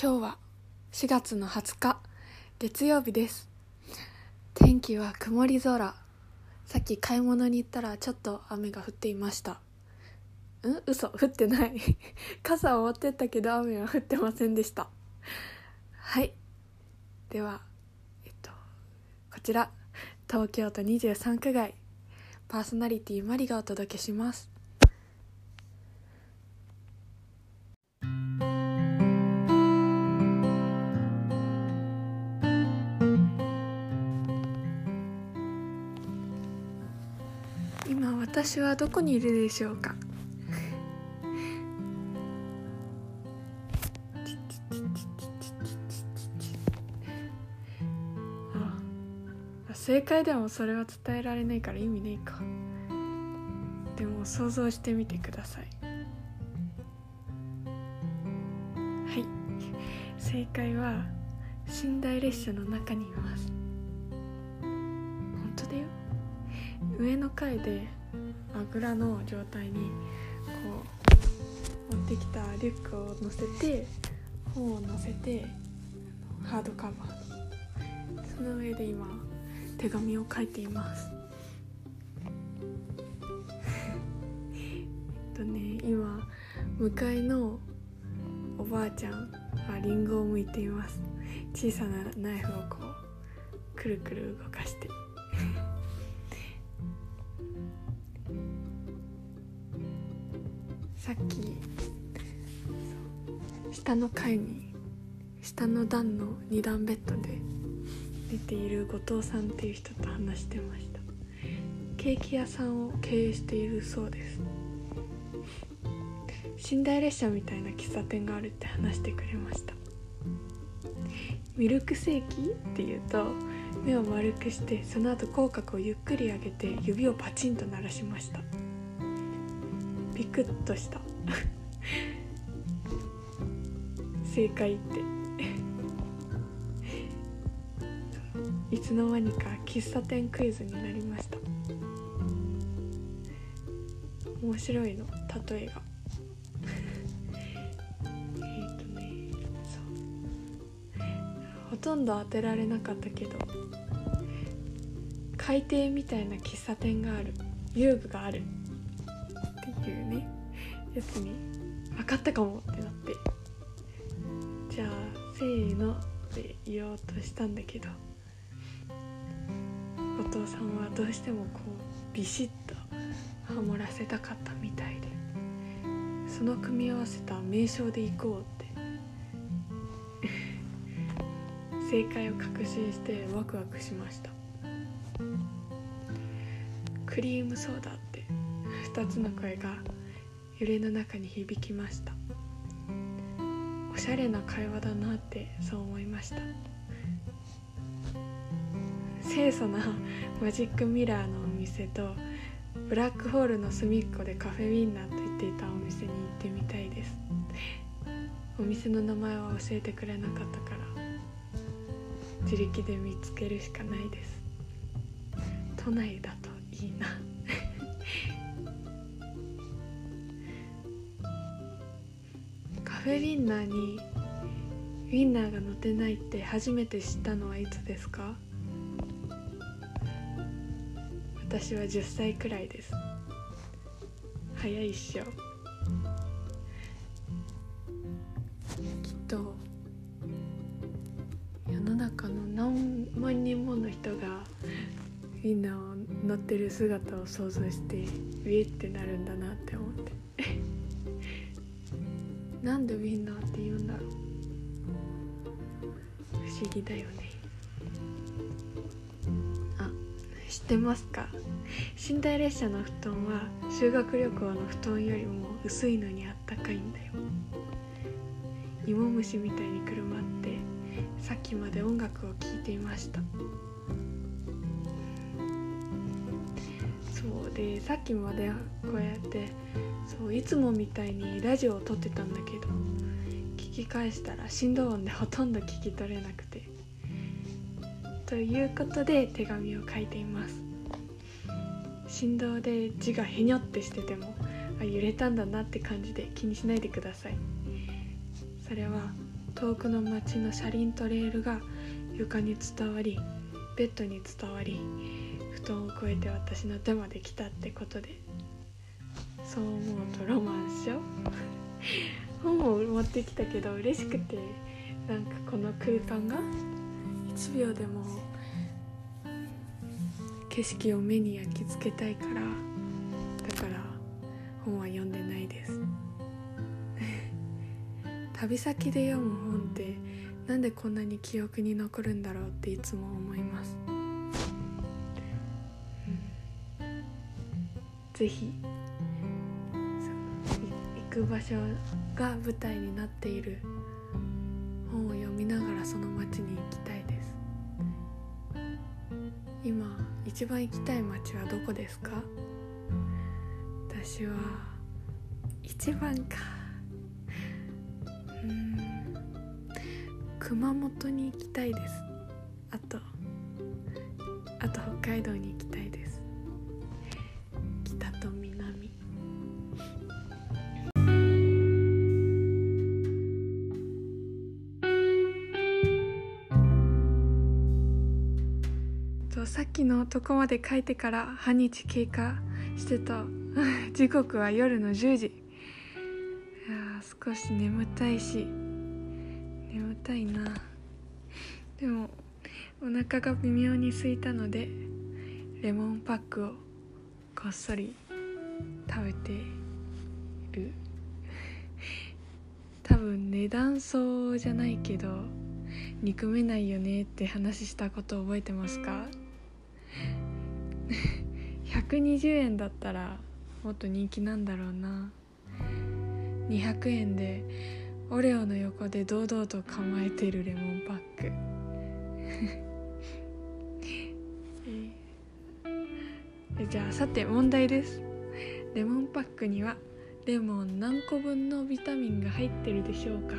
今日は4月の20日月曜日です。天気は曇り空。さっき買い物に行ったらちょっと雨が降っていました。うん？嘘。降ってない。傘を持ってったけど雨は降ってませんでした。はい。ではえっとこちら。東京都23区外。パーソナリティマリがお届けします。私はどこにいるでしょうか？あ正解でもそれは伝えられないから意味ねえか。でも想像してみてください。はい。正解は寝台列車の中にいます。本当だよ。上の階であぐらの状態にこう持ってきたリュックを乗せて本を乗せてハードカバー。その上で今手紙を書いています。えっとね今向かいのおばあちゃんはリンゴを剥いています。小さなナイフをこうくるくる動かして。さっき下の階に下の段の2段ベッドで寝ている後藤さんっていう人と話してました。ケーキ屋さんを経営しているそうです。寝台列車みたいな喫茶店があるって話してくれました。ミルクセーキって言うと目を丸くしてその後口角をゆっくり上げて指をパチンと鳴らしました。ビクッとした。正解って。いつの間にか喫茶店クイズになりました。面白いの？例えが。えっとねそう。ほとんど当てられなかったけど海底みたいな喫茶店がある。遊具がある。っていうねやつに分かったかもってなって。じゃあせーのって言おうとしたんだけど。お父さんはどうしてもこうビシッとハモらせたかったみたいで。その組み合わせた名称でいこうって。正解を確信してワクワクしました。クリームソーダ2つの声が揺れの中に響きました。おしゃれな会話だなってそう思いました。清楚なマジックミラーのお店とブラックホールの隅っこでカフェウィンナーと言っていたお店に行ってみたいです。お店の名前は教えてくれなかったから自力で見つけるしかないです。都内だといいな。フウィンナーにウィンナーが乗ってないって初めて知ったのはいつですか？私は10歳くらいです。早いっしょ。きっと世の中の何万人もの人がウィンナーを乗ってる姿を想像してウィーってなるんだなって思って。なんでウィンナーって言うんだろう。不思議だよね。あ知ってますか？寝台列車の布団は修学旅行の布団よりも薄いのにあったかいんだよ。芋虫みたいにくるまってさっきまで音楽を聴いていました。そうでさっきまでこうやってそういつもみたいにラジオを撮ってたんだけど聞き返したら振動音でほとんど聞き取れなくて。ということで手紙を書いています。振動で字がへにょってしててもあ揺れたんだなって感じで気にしないでください。それは遠くの街の車輪とレールが床に伝わりベッドに伝わり布団を越えて私の手まで来たってことで。そう思うとロマンっしょ？本を持ってきたけど嬉しくてなんかこの空間が1秒でも景色を目に焼き付けたいからだから本は読んでないです。旅先で読む本ってなんでこんなに記憶に残るんだろうっていつも思います、うん、ぜひ。行く場所が舞台になっている。本を読みながらその街に行きたいです。今一番行きたい街はどこですか？私は一番か。うん。熊本に行きたいです。あとあと北海道にさっきのとこまで書いてから半日経過してた。時刻は夜の10時。いや少し眠たいし眠たいな。でもお腹が微妙に空いたのでレモンパックをこっそり食べてる。多分値段そうじゃないけど憎めないよねって話したこと覚えてますか？120円だったらもっと人気なんだろうな。200円でオレオの横で堂々と構えてるレモンパック。えじゃあさて問題です。レモンパックにはレモン何個分のビタミンが入ってるでしょうか？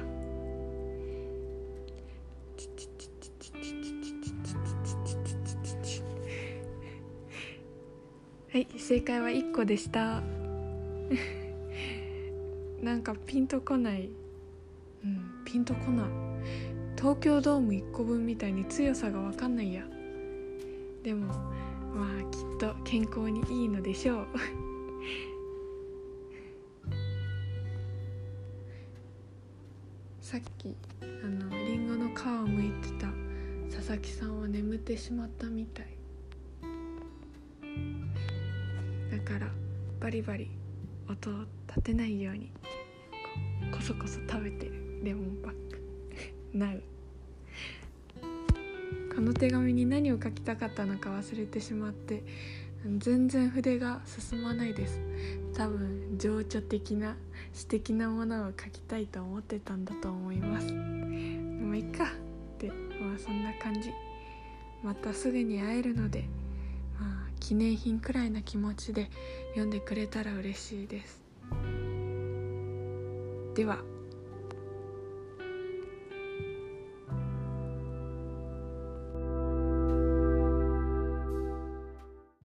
はい正解は1個でした。なんかピンとこない。うんピンとこない。東京ドーム1個分みたいに強さが分かんないや。でもまあきっと健康にいいのでしょう。さっきあのリンゴの皮を剥いてた佐々木さんは眠ってしまったみたい。だからバリバリ音を立てないようにこそこそ食べてるレモンパック Now この手紙に何を書きたかったのか忘れてしまって全然筆が進まないです。多分情緒的な詩的なものを書きたいと思ってたんだと思います。でもいっか。ってまあそんな感じ。またすぐに会えるので。記念品くらいな気持ちで読んでくれたら嬉しいです。では。